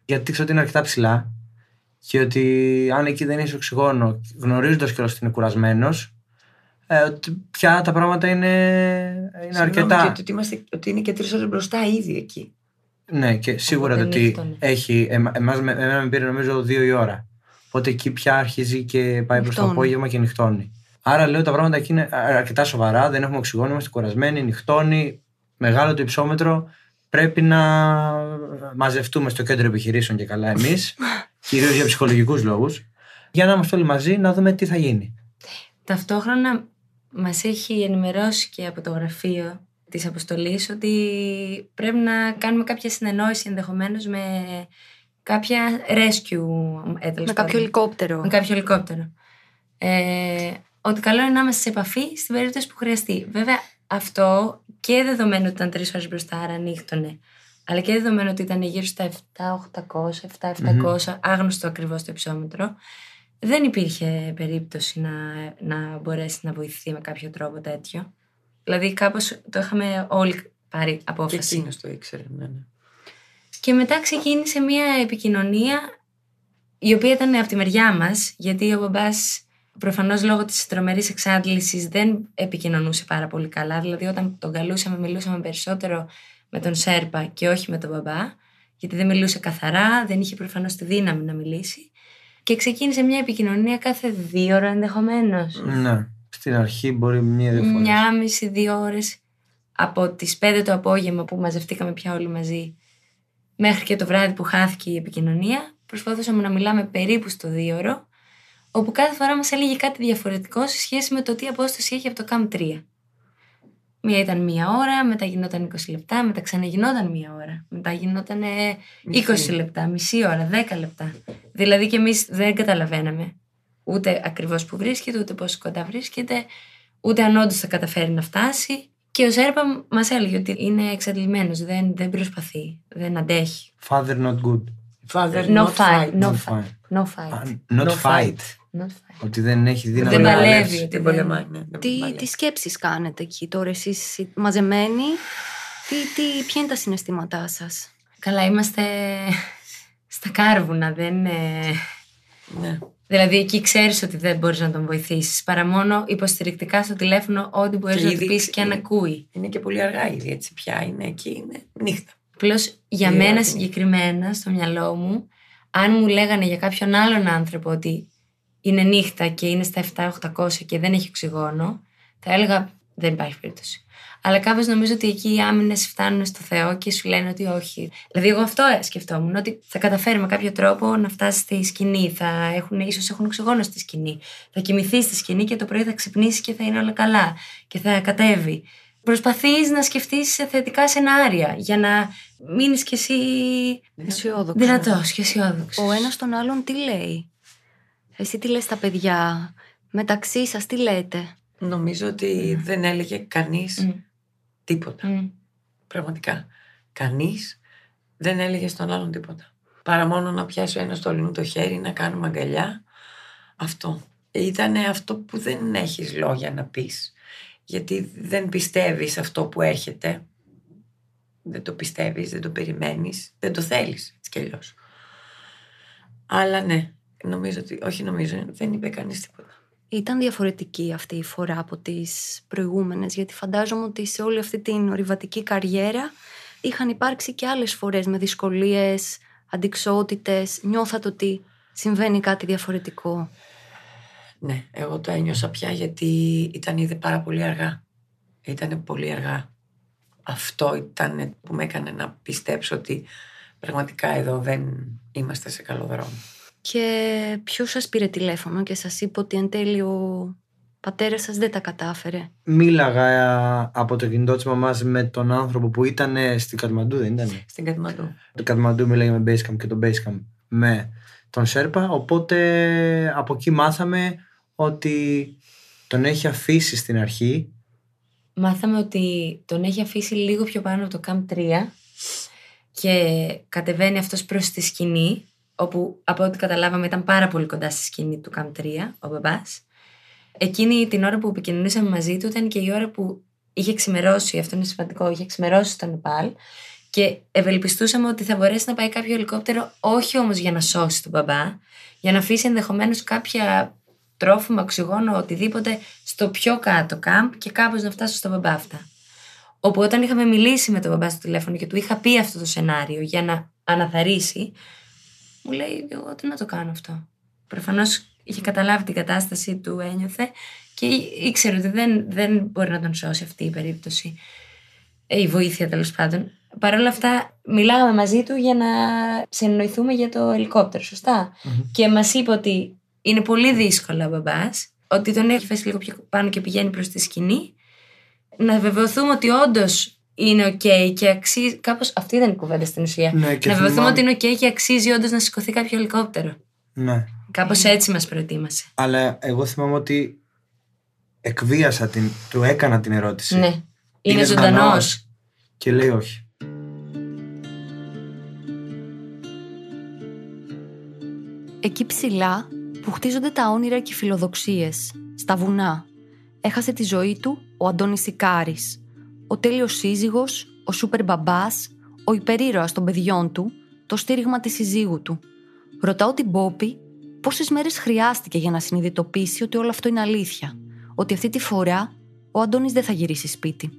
Γιατί ξέρω ότι είναι αρκετά ψηλά και ότι αν εκεί δεν είσαι οξυγόνο, γνωρίζοντας κιόλας ότι είναι κουρασμένος, ε, ότι πια τα πράγματα είναι, είναι Συγγνώμη, αρκετά. Και ότι, είμαστε, ότι είναι και τρεις ώρες μπροστά ήδη εκεί. Ναι, και σίγουρα Οπότε το ότι νύχτωνε. έχει. Εμα, εμάς, με- εμένα με πήρε νομίζω δύο η ώρα. Οπότε εκεί πια αρχίζει και πάει προς το Νυχτώνει. απόγευμα και νυχτώνει. Άρα λέω τα πράγματα εκεί είναι α- αρκετά σοβαρά. Δεν έχουμε οξυγόνο, είμαστε κουρασμένοι, νυχτώνει, μεγάλο το υψόμετρο. Πρέπει να μαζευτούμε στο κέντρο επιχειρήσεων και καλά εμείς, (laughs) κυρίως για ψυχολογικούς λόγους, για να είμαστε όλοι μαζί να δούμε τι θα γίνει. Ταυτόχρονα μας έχει ενημερώσει και από το γραφείο της αποστολής ότι πρέπει να κάνουμε κάποια συνεννόηση ενδεχομένως με κάποια rescue ε, τέλος Με κάποιο πάντων. ελικόπτερο. με κάποιο ελικόπτερο. Ε, ότι καλό είναι να είμαστε σε επαφή στην περίπτωση που χρειαστεί. Βέβαια, αυτό και δεδομένου ότι ήταν τρεις ώρες μπροστά, άρα νύχτωνε, αλλά και δεδομένου ότι ήταν γύρω στα 7-800, 7-700, άγνωστο ακριβώς το υψόμετρο, δεν υπήρχε περίπτωση να, να μπορέσει να βοηθηθεί με κάποιο τρόπο τέτοιο. Δηλαδή, κάπως το είχαμε όλοι πάρει Και απόφαση. εκείνος το ήξερε. Ναι, ναι. Και μετά ξεκίνησε μια επικοινωνία η οποία ήταν από τη μεριά μας, γιατί ο μπαμπάς προφανώς λόγω της τρομερής εξάντλησης δεν επικοινωνούσε πάρα πολύ καλά. Δηλαδή όταν τον καλούσαμε μιλούσαμε περισσότερο με τον Σέρπα και όχι με τον μπαμπά, γιατί δεν μιλούσε καθαρά, δεν είχε προφανώς τη δύναμη να μιλήσει. Και ξεκίνησε μια επικοινωνία κάθε δύο ώρα ενδεχομένως. Ναι. Στην αρχή μπορεί μία-δύο φορές. Μια μισή, δύο ώρες από τις πέντε το απόγευμα που μαζευτήκαμε πια όλοι μαζί μέχρι και το βράδυ που χάθηκε η επικοινωνία προσπαθούσαμε να μιλάμε περίπου στο δύο ώρο όπου κάθε φορά μας έλεγε κάτι διαφορετικό σε σχέση με το τι απόσταση έχει από το ΚΑΜ 3. Μία ήταν μία ώρα, μετά γινόταν 20 λεπτά, μετά ξαναγινόταν μία ώρα. Μετά γινόταν ε, 20 Μισή. λεπτά, μισή ώρα, 10 λεπτά. Δηλαδή και εμείς δεν καταλαβαίναμε ούτε ακριβώς που βρίσκεται, ούτε πόσο κοντά βρίσκεται, ούτε αν όντως θα καταφέρει να φτάσει. Και ο Σέρπα μας έλεγε ότι είναι εξαντλημένος, δεν, δεν προσπαθεί, δεν αντέχει. Father not good. Father, No not fight, fight. no Not fight. fight. No Α, fight. Not No fight. Fight. Not fight. Ότι δεν έχει δύναμη Δεν να παλεύει. παλέψει. ότι Δεν δεν- πολεμάει. Ναι, δεν Τι, παλεύει. τι σκέψεις κάνετε εκεί τώρα εσείς οι μαζεμένοι, τι, τι, ποια είναι τα συναισθήματά σας; Καλά, είμαστε στα κάρβουνα, δεν... ε, Ναι. Δηλαδή εκεί ξέρεις ότι δεν μπορείς να τον βοηθήσεις, παρά μόνο υποστηρικτικά στο τηλέφωνο ό,τι μπορείς Και να του ήδη- πεις και αν ακούει. Είναι και πολύ αργά ήδη έτσι πια. Είναι εκεί, είναι νύχτα. Απλώς για Τι μένα ώρα συγκεκριμένα στο μυαλό μου, αν μου λέγανε για κάποιον άλλον άνθρωπο ότι είναι νύχτα και είναι στα 7-800 και δεν έχει οξυγόνο, θα έλεγα δεν υπάρχει περίπτωση. Αλλά κάπως νομίζω ότι εκεί οι άμυνες φτάνουν στο Θεό και σου λένε ότι όχι. Δηλαδή, εγώ αυτό σκεφτόμουν, ότι θα καταφέρει με κάποιο τρόπο να φτάσει στη σκηνή. Θα έχουν, ίσως έχουν οξυγόνο στη σκηνή. Θα κοιμηθεί στη σκηνή και το πρωί θα ξυπνήσει και θα είναι όλα καλά. Και θα κατέβει. Προσπαθείς να σκεφτείς σε θετικά σενάρια για να μείνεις κι εσύ Αισιόδοξος. δυνατός και αισιόδοξος. Ο ένας τον άλλον τι λέει; Εσύ τι λες στα παιδιά; Μεταξύ σας τι λέτε; Νομίζω ότι δεν έλεγε κανείς τίποτα. Πραγματικά. Κανείς δεν έλεγε στον άλλον τίποτα. Παρά μόνο να πιάσει ο ένας το αλλού το χέρι, να κάνουμε αγκαλιά. Αυτό. Ήταν αυτό που δεν έχεις λόγια να πεις. Γιατί δεν πιστεύεις αυτό που έρχεται. Δεν το πιστεύεις, δεν το περιμένεις, δεν το θέλεις έτσι κι αλλιώς. Αλλά ναι, νομίζω ότι, όχι νομίζω, δεν είπε κανείς τίποτα. Ήταν διαφορετική αυτή η φορά από τις προηγούμενες γιατί φαντάζομαι ότι σε όλη αυτή την ορειβατική καριέρα είχαν υπάρξει και άλλες φορές με δυσκολίες, αντικσότητες. Νιώθατε ότι συμβαίνει κάτι διαφορετικό; Ναι, εγώ το ένιωσα πια γιατί ήταν ήδη πάρα πολύ αργά. Ήταν πολύ αργά. Αυτό ήταν που με έκανε να πιστέψω ότι πραγματικά εδώ δεν είμαστε σε καλό δρόμο. Και ποιος σας πήρε τηλέφωνο και σας είπε ότι εν τέλει ο πατέρας σας δεν τα κατάφερε; Μίλαγα ε, από το κινητό της μαμάς με τον άνθρωπο που ήταν στην Κατμαντού, δεν ήταν. Στην Κατμαντού. Το Κατμαντού μίλαγε με Basecamp και το Basecamp με τον Σέρπα. Οπότε από εκεί μάθαμε ότι τον έχει αφήσει στην αρχή. Μάθαμε ότι τον έχει αφήσει λίγο πιο πάνω από το ΚΑΜ 3 και κατεβαίνει αυτός προς τη σκηνή όπου από ό,τι καταλάβαμε ήταν πάρα πολύ κοντά στη σκηνή του ΚΑΜ 3 ο μπαμπάς. Εκείνη την ώρα που επικοινωνήσαμε μαζί του ήταν και η ώρα που είχε ξημερώσει, αυτό είναι σημαντικό, είχε ξημερώσει στο Νεπάλ και ευελπιστούσαμε ότι θα μπορέσει να πάει κάποιο ελικόπτερο όχι όμως για να σώσει τον μπαμπά, για να αφήσει ενδεχομένως κάποια τρόφιμα, οξυγόνο, οτιδήποτε στο πιο κάτω κάμπ και κάπως να φτάσω στο μπαμπά αυτά. Όπου όταν είχαμε μιλήσει με τον μπαμπά στο τηλέφωνο και του είχα πει αυτό το σενάριο για να αναθαρίσει, μου λέει: Εγώ τι να το κάνω αυτό. Προφανώς είχε καταλάβει την κατάσταση του, ένιωθε και ήξερε ότι δεν, δεν μπορεί να τον σώσει αυτή η περίπτωση. Ε, η βοήθεια τέλος πάντων. Παρ' όλα αυτά, μιλάγαμε μαζί του για να συνεννοηθούμε για το ελικόπτερο, Και μας είπε ότι είναι πολύ δύσκολο ο μπαμπάς, ότι τον έχει φέσει λίγο πιο πάνω και πηγαίνει προς τη σκηνή. Να βεβαιωθούμε ότι όντως είναι OK και αξίζει. Κάπως αυτή ήταν η κουβέντα στην ουσία. Ναι, να βεβαιωθούμε ότι είναι OK και αξίζει όντως να σηκωθεί κάποιο ελικόπτερο. Ναι. Κάπως έτσι μας προετοίμασε. Αλλά εγώ θυμάμαι ότι εκβίασα την, του έκανα την ερώτηση. Ναι. Είναι, ζωντανός. Και λέει όχι. Εκεί ψηλά που χτίζονται τα όνειρα και οι φιλοδοξίες, στα βουνά, έχασε τη ζωή του ο Αντώνης Σικάρης, ο τέλειος σύζυγος, ο σούπερ μπαμπάς, ο υπερήρωας των παιδιών του, το στήριγμα της συζύγου του. Ρωτάω την Πόπη πόσες μέρες χρειάστηκε για να συνειδητοποιήσει ότι όλο αυτό είναι αλήθεια, ότι αυτή τη φορά ο Αντώνης δεν θα γυρίσει σπίτι.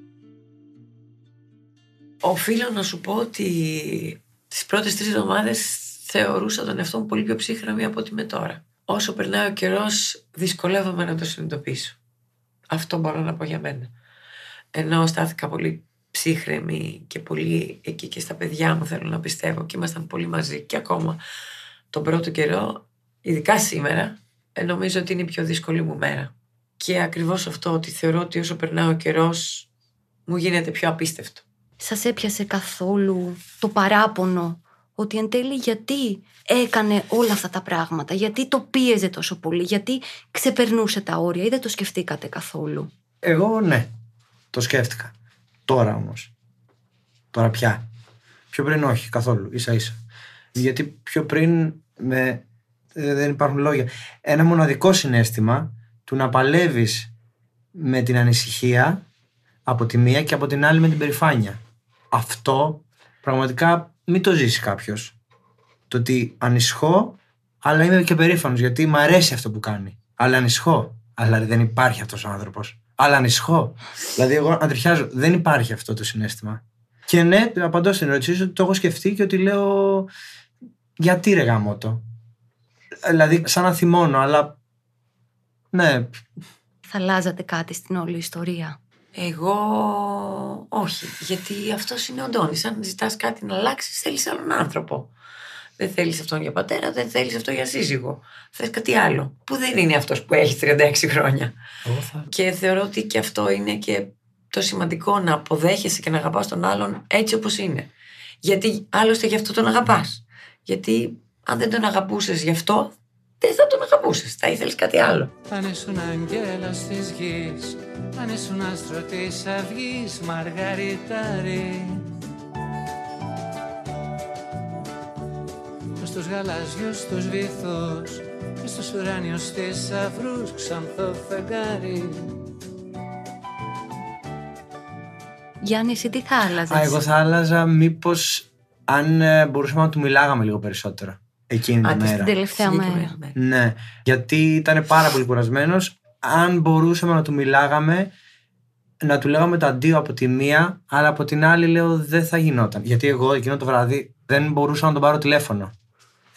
Οφείλω να σου πω ότι τις πρώτες τρεις εβδομάδες θεωρούσα τον εαυτό μου πολύ πιο ψύχρεμη από ό,τι με τώρα. Όσο περνάει ο καιρός, δυσκολεύομαι να το συνειδητοποιήσω. Αυτό μπορώ να πω για μένα. Ενώ στάθηκα πολύ ψύχρεμη και πολύ εκεί και στα παιδιά μου θέλω να πιστεύω και ήμασταν πολύ μαζί και ακόμα τον πρώτο καιρό, ειδικά σήμερα, ε, νομίζω ότι είναι η πιο δύσκολη μου μέρα. Και ακριβώς αυτό ότι θεωρώ ότι όσο περνάει ο καιρός μου γίνεται πιο απίστευτο. Σας έπιασε καθόλου το παράπονο ότι εν τέλει γιατί έκανε όλα αυτά τα πράγματα, γιατί το πίεζε τόσο πολύ, γιατί ξεπερνούσε τα όρια ή δεν το σκεφτήκατε καθόλου; Εγώ ναι, το σκέφτηκα. Τώρα όμως. Τώρα πια. Πιο πριν όχι καθόλου, ίσα ίσα. Γιατί πιο πριν με... Ε, δεν υπάρχουν λόγια. Ένα μοναδικό συνέστημα του να παλεύεις με την ανησυχία από τη μία και από την άλλη με την περηφάνεια. Αυτό πραγματικά μην το ζήσει κάποιος. Το ότι ανισχώ, αλλά είμαι και περήφανος γιατί μου αρέσει αυτό που κάνει. Αλλά ανισχώ. Αλλά δεν υπάρχει αυτός ο άνθρωπος. Αλλά ανισχώ. δηλαδή, εγώ αντριχιάζω. Δεν υπάρχει αυτό το συνέστημα. Και ναι, απαντώ στην ερώτησή ότι το έχω σκεφτεί και ότι λέω. Γιατί ρε γαμώτο. Δηλαδή, σαν να θυμώνω, αλλά. Ναι. Θα αλλάζατε κάτι στην όλη ιστορία; Εγώ όχι, γιατί αυτός είναι ο Ντόνι. Αν ζητάς κάτι να αλλάξεις, θέλεις άλλον άνθρωπο. Δεν θέλεις αυτόν για πατέρα, δεν θέλεις αυτό για σύζυγο. Θες κάτι άλλο. Που δεν είναι αυτός που έχει 36 χρόνια. Και θεωρώ ότι και αυτό είναι και το σημαντικό να αποδέχεσαι και να αγαπάς τον άλλον έτσι όπως είναι. Γιατί άλλωστε γι' αυτό τον αγαπάς. Γιατί αν δεν τον αγαπούσες γι' αυτό, δεν θα τον αγαπούσες. Θα ήθελες κάτι άλλο. Αν ήσουν αγγέλος της γης, αν ήσουν άστρο τη αυγής, μαργαριτάρι. Στους γαλάζιους τους βυθούς και στους ουράνιους θησαυρού, ξανθό φεγγάρι. Γιάννης, εσύ τι θα άλλαζες; εγώ θα άλλαζα μήπως αν ε, μπορούσαμε να του μιλάγαμε λίγο περισσότερο εκείνη τη μέρα. Την τελευταία μέρα. Ναι, γιατί ήταν πάρα πολύ κουρασμένος. Αν μπορούσαμε να του μιλάγαμε, να του λέγαμε το αντίο από τη μία, αλλά από την άλλη λέω δεν θα γινόταν. Γιατί εγώ εκείνο το βράδυ δεν μπορούσα να τον πάρω τηλέφωνο.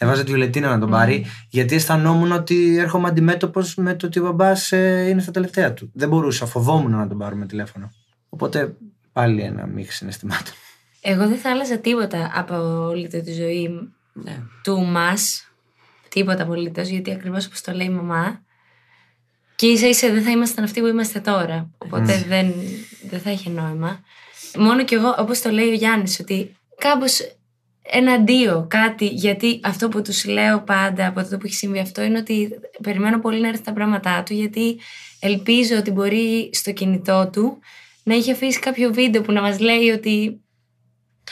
Έβαζα τη Βιολετίνα να τον πάρει, γιατί αισθανόμουν ότι έρχομαι αντιμέτωπος με το ότι ο μπαμπάς ε, είναι στα τελευταία του. Δεν μπορούσα, φοβόμουν να τον πάρουμε τηλέφωνο. Οπότε πάλι ένα μίξ συναισθημάτων. Εγώ δεν θα άλλαζα τίποτα από όλη τη ζωή ναι. του μας. Τίποτα απολύτω, γιατί ακριβώς όπως το λέει η μαμά. Και ίσα ίσα δεν θα ήμασταν αυτοί που είμαστε τώρα. Οπότε δεν, δεν θα είχε νόημα. Μόνο κι εγώ, όπως το λέει ο Γιάννης, ότι κάπως ένα αντίο, κάτι. Γιατί αυτό που τους λέω πάντα από το που έχει συμβεί αυτό είναι ότι περιμένω πολύ να έρθει τα πράγματά του, γιατί ελπίζω ότι μπορεί στο κινητό του να έχει αφήσει κάποιο βίντεο που να μας λέει ότι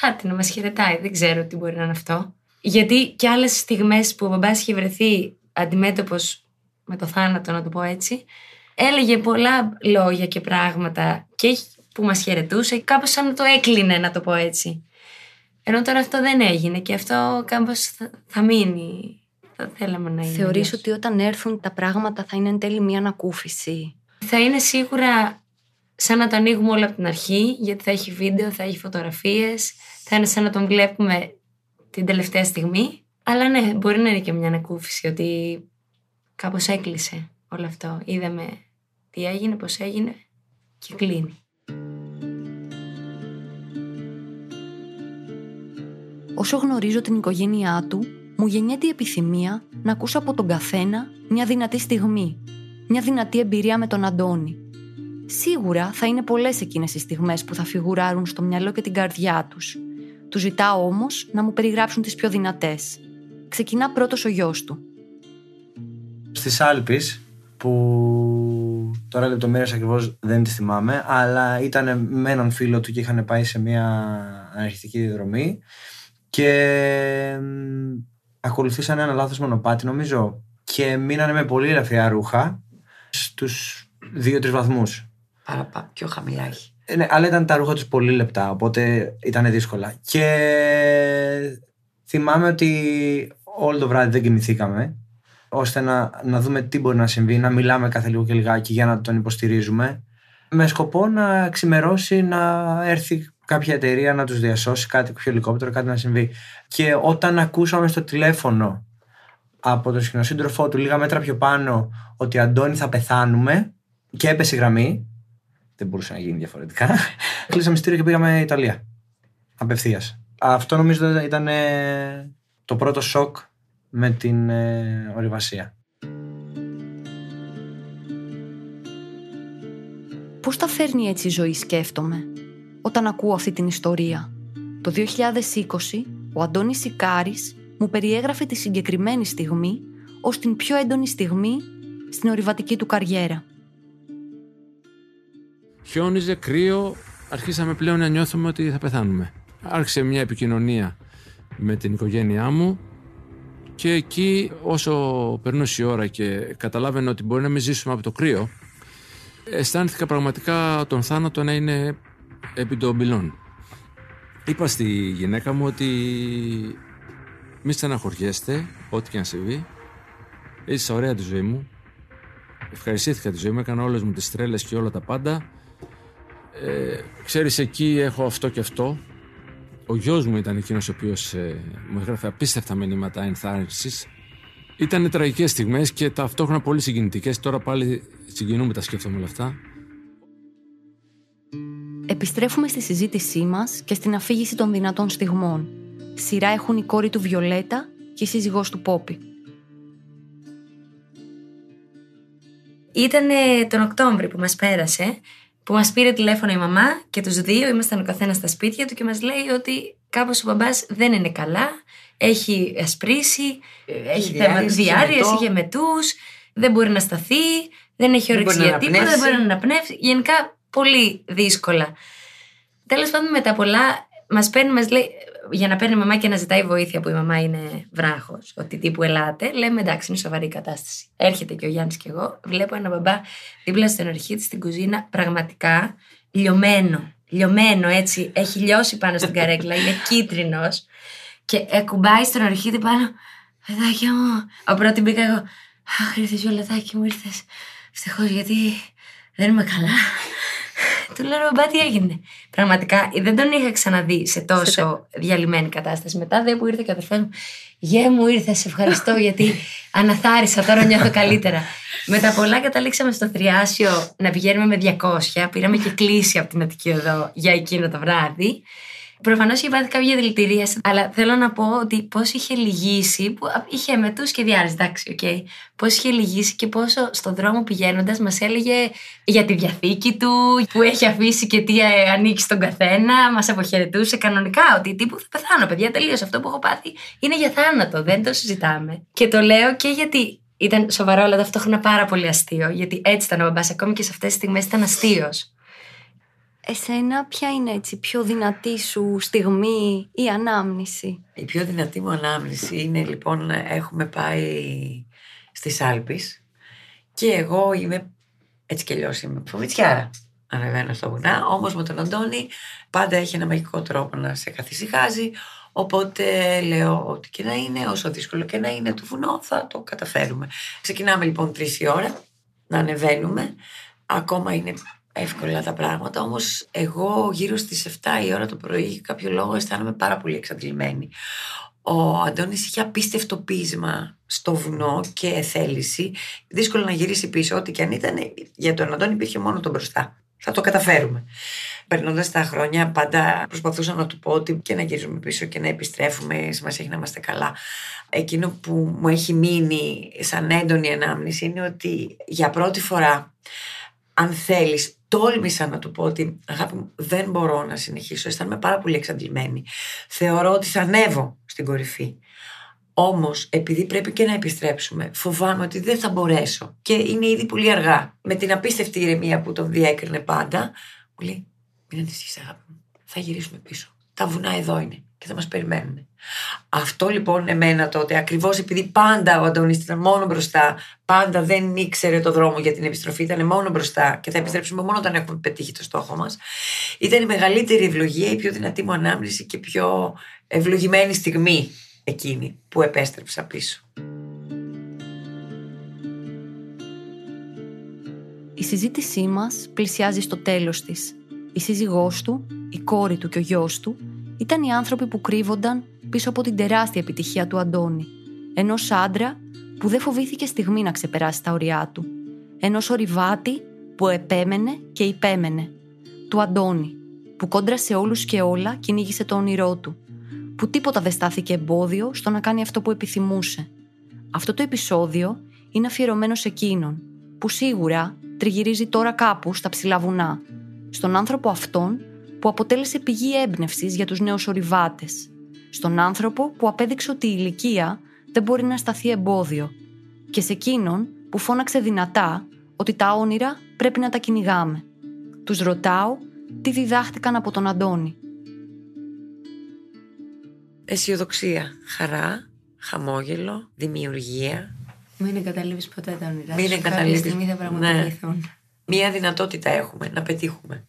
κάτι να μας χαιρετάει. Δεν ξέρω τι μπορεί να είναι αυτό. Γιατί και άλλες στιγμές που ο μπαμπάς είχε βρεθεί αντιμέτωπος με το θάνατο, να το πω έτσι, έλεγε πολλά λόγια και πράγματα και που μας χαιρετούσε, κάπως σαν να το έκλεινε, να το πω έτσι. Ενώ τώρα αυτό δεν έγινε και αυτό κάπως θα, θα μείνει. θα θέλαμε να είναι. Θεωρείς αλλιώς. ότι όταν έρθουν τα πράγματα θα είναι εν τέλει μια ανακούφιση; Θα είναι σίγουρα σαν να το ανοίγουμε όλο από την αρχή, γιατί θα έχει βίντεο, θα έχει φωτογραφίες, θα είναι σαν να τον βλέπουμε την τελευταία στιγμή. Αλλά ναι, μπορεί να είναι και μια ανακούφιση ότι κάπως έκλεισε όλο αυτό. Είδαμε τι έγινε, πώς έγινε και κλείνει. Όσο γνωρίζω την οικογένειά του, μου γεννιέται η επιθυμία να ακούσω από τον καθένα μια δυνατή στιγμή, μια δυνατή εμπειρία με τον Αντώνη. Σίγουρα θα είναι πολλές εκείνες οι στιγμές που θα φιγουράρουν στο μυαλό και την καρδιά τους. Του ζητάω όμως να μου περιγράψουν τις πιο δυνατές. Ξεκινά πρώτος ο γιος του. Στις Άλπεις που τώρα λεπτομέρειες ακριβώς δεν τις θυμάμαι αλλά ήταν με έναν φίλο του και είχαν πάει σε μια αναρχιστική διαδρομή και μ, ακολουθήσαν ένα λάθος μονοπάτι νομίζω και μείνανε με πολύ ελαφριά ρούχα στους δύο-τρεις βαθμούς. Παραπά, πιο χαμηλά έχει. Ε, Ναι, αλλά ήταν τα ρούχα τους πολύ λεπτά, οπότε ήταν δύσκολα. Και θυμάμαι ότι όλο το βράδυ δεν κοιμηθήκαμε, ώστε να, να δούμε τι μπορεί να συμβεί, να μιλάμε κάθε λίγο και λιγάκι για να τον υποστηρίζουμε, με σκοπό να ξημερώσει, να έρθει κάποια εταιρεία να τους διασώσει, κάτι, κάποιο ελικόπτερο, κάτι να συμβεί. Και όταν ακούσαμε στο τηλέφωνο από τον σκηνοσύντροφό του λίγα μέτρα πιο πάνω ότι Αντώνη θα πεθάνουμε και έπεσε η γραμμή, δεν μπορούσε να γίνει διαφορετικά. (laughs) Κλείσαμε ειστήριο και πήγαμε Ιταλία. Απευθείας. Αυτό νομίζω ήταν ε, το πρώτο σοκ με την ε, ορειβασία. Πώς τα φέρνει έτσι η ζωή σκέφτομαι; Όταν ακούω αυτή την ιστορία. Το 2020 ο Αντώνης Σικάρης μου περιέγραφε τη συγκεκριμένη στιγμή ως την πιο έντονη στιγμή στην ορειβατική του καριέρα. Χιόνιζε, κρύο, αρχίσαμε πλέον να νιώθουμε ότι θα πεθάνουμε. Άρχισε μια επικοινωνία με την οικογένειά μου και εκεί όσο περνούσε η ώρα και καταλάβαινα ότι μπορεί να μην ζήσουμε από το κρύο αισθάνθηκα πραγματικά τον θάνατο να είναι επί των πυλών. Είπα στη γυναίκα μου ότι μη στεναχωριέστε ό,τι και αν συμβεί. Έζησα ωραία τη ζωή μου. Ευχαριστήθηκα τη ζωή μου, έκανα όλες μου τις τρέλες και όλα τα πάντα. Ε, Ξέρεις εκεί έχω αυτό και αυτό. Ο γιος μου ήταν εκείνος ο οποίος ε, μου έγραφε απίστευτα μηνύματα ενθάρρυνσης. Ήταν τραγικές στιγμές και ταυτόχρονα πολύ συγκινητικές. Τώρα πάλι συγκινούμε τα σκέφτομαι όλα αυτά Επιστρέφουμε στη συζήτησή μας και στην αφήγηση των δυνατών στιγμών. Σειρά έχουν η κόρη του Βιολέτα και η σύζυγός του Πόπι. Ήταν τον Οκτώβρη που μας πέρασε, που μας πήρε τηλέφωνο η μαμά και τους δύο ήμασταν ο καθένας στα σπίτια του και μας λέει ότι κάπως ο μπαμπάς δεν είναι καλά, έχει ασπρίσει, έχει θέμα διάρρηση, διάρρειες, είχε είχε μετούς, δεν μπορεί να σταθεί, δεν έχει Δεν όρεξη μπορεί για να τίποτα, δεν αναπνεύσει. μπορεί να αναπνεύσει. Γενικά πολύ δύσκολα. Τέλος πάντων με τα πολλά μας παίρνει, μας λέει, για να παίρνει η μαμά και να ζητάει βοήθεια που η μαμά είναι βράχος, ότι τύπου ελάτε, λέμε εντάξει είναι σοβαρή η κατάσταση. Έρχεται και ο Γιάννης και εγώ, βλέπω ένα μπαμπά δίπλα στην αρχή της στην κουζίνα, πραγματικά λιωμένο, λιωμένο έτσι, έχει λιώσει πάνω στην καρέκλα, είναι κίτρινος και ακουμπάει στον αρχίδι πάνω, παιδάκια μου. Από πρώτη μπήκα εγώ, αχ ήρθες Βιολετάκι μου, ήρθες, ευτυχώς γιατί δεν είμαι καλά. Του λέω ρε μπα τι έγινε. Πραγματικά δεν τον είχα ξαναδεί σε τόσο διαλυμένη κατάσταση. Μετά δε που ήρθε και ο αδερφός μου, Γε μου ήρθε, σε ευχαριστώ γιατί αναθάρρησα, τώρα νιώθω καλύτερα. Με τα πολλά καταλήξαμε στο Θριάσιο να πηγαίνουμε με 200. Πήραμε και κλήση από την Αττική Οδό για εκείνο το βράδυ. Προφανώς είχε πάθει κάποια δηλητηρίαση, αλλά θέλω να πω ότι πώς είχε λυγίσει, που είχε εμετό και διάρροια, εντάξει, OK. Okay, πώς είχε λυγίσει και πόσο στον δρόμο πηγαίνοντας μας έλεγε για τη διαθήκη του, που έχει αφήσει και τι ε, ανήκει στον καθένα, μας αποχαιρετούσε κανονικά, ότι τύπου θα πεθάνω, παιδιά, τελείως. Αυτό που έχω πάθει είναι για θάνατο, δεν το συζητάμε. Και το λέω και γιατί ήταν σοβαρό, αλλά ταυτόχρονα πάρα πολύ αστείο, γιατί έτσι ήταν ο μπαμπάς, ακόμη και σε αυτές τις στιγμές ήταν αστείος. Εσένα ποια είναι έτσι η πιο δυνατή σου στιγμή ή ανάμνηση; Η πιο δυνατή μου ανάμνηση είναι λοιπόν έχουμε πάει στις Άλπεις και εγώ είμαι έτσι κι αλλιώς είμαι φοβητσιάρα. ανεβαίνω στα βουνά. Όμως με τον Αντώνη πάντα έχει ένα μαγικό τρόπο να σε καθησυχάζει. Οπότε λέω ότι και να είναι, όσο δύσκολο και να είναι το βουνό, θα το καταφέρουμε. Ξεκινάμε λοιπόν τρεις η ώρα να ανεβαίνουμε. Ακόμα είναι εύκολα τα πράγματα, όμως εγώ γύρω στις 7 η ώρα το πρωί για κάποιο λόγο αισθάνομαι πάρα πολύ εξαντλημένη. Ο Αντώνης είχε απίστευτο πείσμα στο βουνό και θέληση. Δύσκολο να γυρίσει πίσω, ό,τι και αν ήταν. Για τον Αντώνη υπήρχε μόνο το μπροστά. Θα το καταφέρουμε. Περνώντας τα χρόνια, πάντα προσπαθούσα να του πω ότι και να γυρίζουμε πίσω και να επιστρέφουμε. Σημασία έχει να είμαστε καλά. Εκείνο που μου έχει μείνει σαν έντονη ανάμνηση είναι ότι για πρώτη φορά, αν θέλεις, τόλμησα να του πω ότι αγάπη μου δεν μπορώ να συνεχίσω, αισθάνομαι πάρα πολύ εξαντλημένη. Θεωρώ ότι θα ανέβω στην κορυφή. Όμως, επειδή πρέπει και να επιστρέψουμε, φοβάμαι ότι δεν θα μπορέσω. Και είναι ήδη πολύ αργά. Με την απίστευτη ηρεμία που τον διέκρινε πάντα, μου λέει: Μην ανησυχείς, αγάπη μου. Θα γυρίσουμε πίσω. Τα βουνά εδώ είναι και θα μας περιμένουν. Αυτό λοιπόν εμένα τότε, ακριβώς επειδή πάντα ο Αντώνης ήταν μόνο μπροστά, πάντα δεν ήξερε το δρόμο για την επιστροφή, ήταν μόνο μπροστά και θα επιστρέψουμε μόνο όταν έχουμε πετύχει το στόχο μας. Ήταν η μεγαλύτερη ευλογία, η πιο δυνατή μου ανάμνηση και πιο ευλογημένη στιγμή εκείνη που επέστρεψα πίσω. Η συζήτησή μας πλησιάζει στο τέλος της. Η σύζυγός του, η κόρη του και ο γιος του ήταν οι άνθρωποι που κρύβονταν πίσω από την τεράστια επιτυχία του Αντώνη. Ενός άντρα που δεν φοβήθηκε στιγμή να ξεπεράσει τα ωριά του. Ενός ορειβάτη που επέμενε και υπέμενε. Του Αντώνη, που κόντρα σε όλους και όλα κυνήγησε το όνειρό του. Που τίποτα δεν στάθηκε εμπόδιο στο να κάνει αυτό που επιθυμούσε. Αυτό το επεισόδιο είναι αφιερωμένο σε εκείνον, που σίγουρα τριγυρίζει τώρα κάπου στα ψηλά βουνά. Στον άνθρωπο αυτόν που αποτέλεσε πηγή έμπνευσης για τους νέους ορειβάτες. Στον άνθρωπο που απέδειξε ότι η ηλικία δεν μπορεί να σταθεί εμπόδιο. Και σε εκείνον που φώναξε δυνατά ότι τα όνειρα πρέπει να τα κυνηγάμε. Τους ρωτάω τι διδάχτηκαν από τον Αντώνη. Αισιοδοξία, χαρά, χαμόγελο, δημιουργία. Μην εγκαταλείπεις ποτέ τα όνειρά Μην σου. Κάποια εγκαταλείπεις. στιγμή θα πραγματοποιηθούν. Μία δυνατότητα έχουμε να πετύχουμε.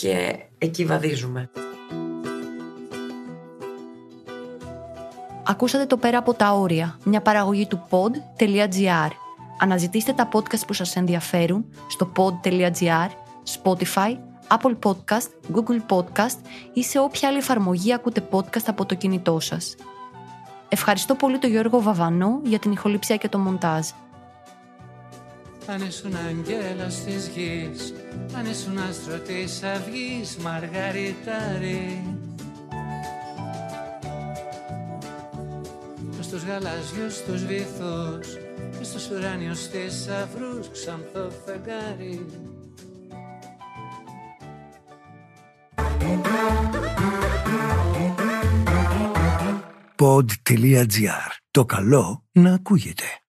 Και εκεί βαδίζουμε. Ακούσατε το «Πέρα από τα όρια», μια παραγωγή του pod.gr. Αναζητήστε τα podcast που σας ενδιαφέρουν στο pod.gr, Spotify, Apple Podcast, Google Podcast ή σε όποια άλλη εφαρμογή ακούτε podcast από το κινητό σας. Ευχαριστώ πολύ τον Γιώργο Βαβανό για την ηχοληψία και το μοντάζ. Αν ήσουν αγγέλος της γης Αν ήσουν άστρο της αυγής Μαργαριτάρι Μες στους γαλάζιους τους βυθούς Και στους ουράνιους θησαυρούς Ξανθό φεγγάρι pod.gr. Το καλό να ακούγεται.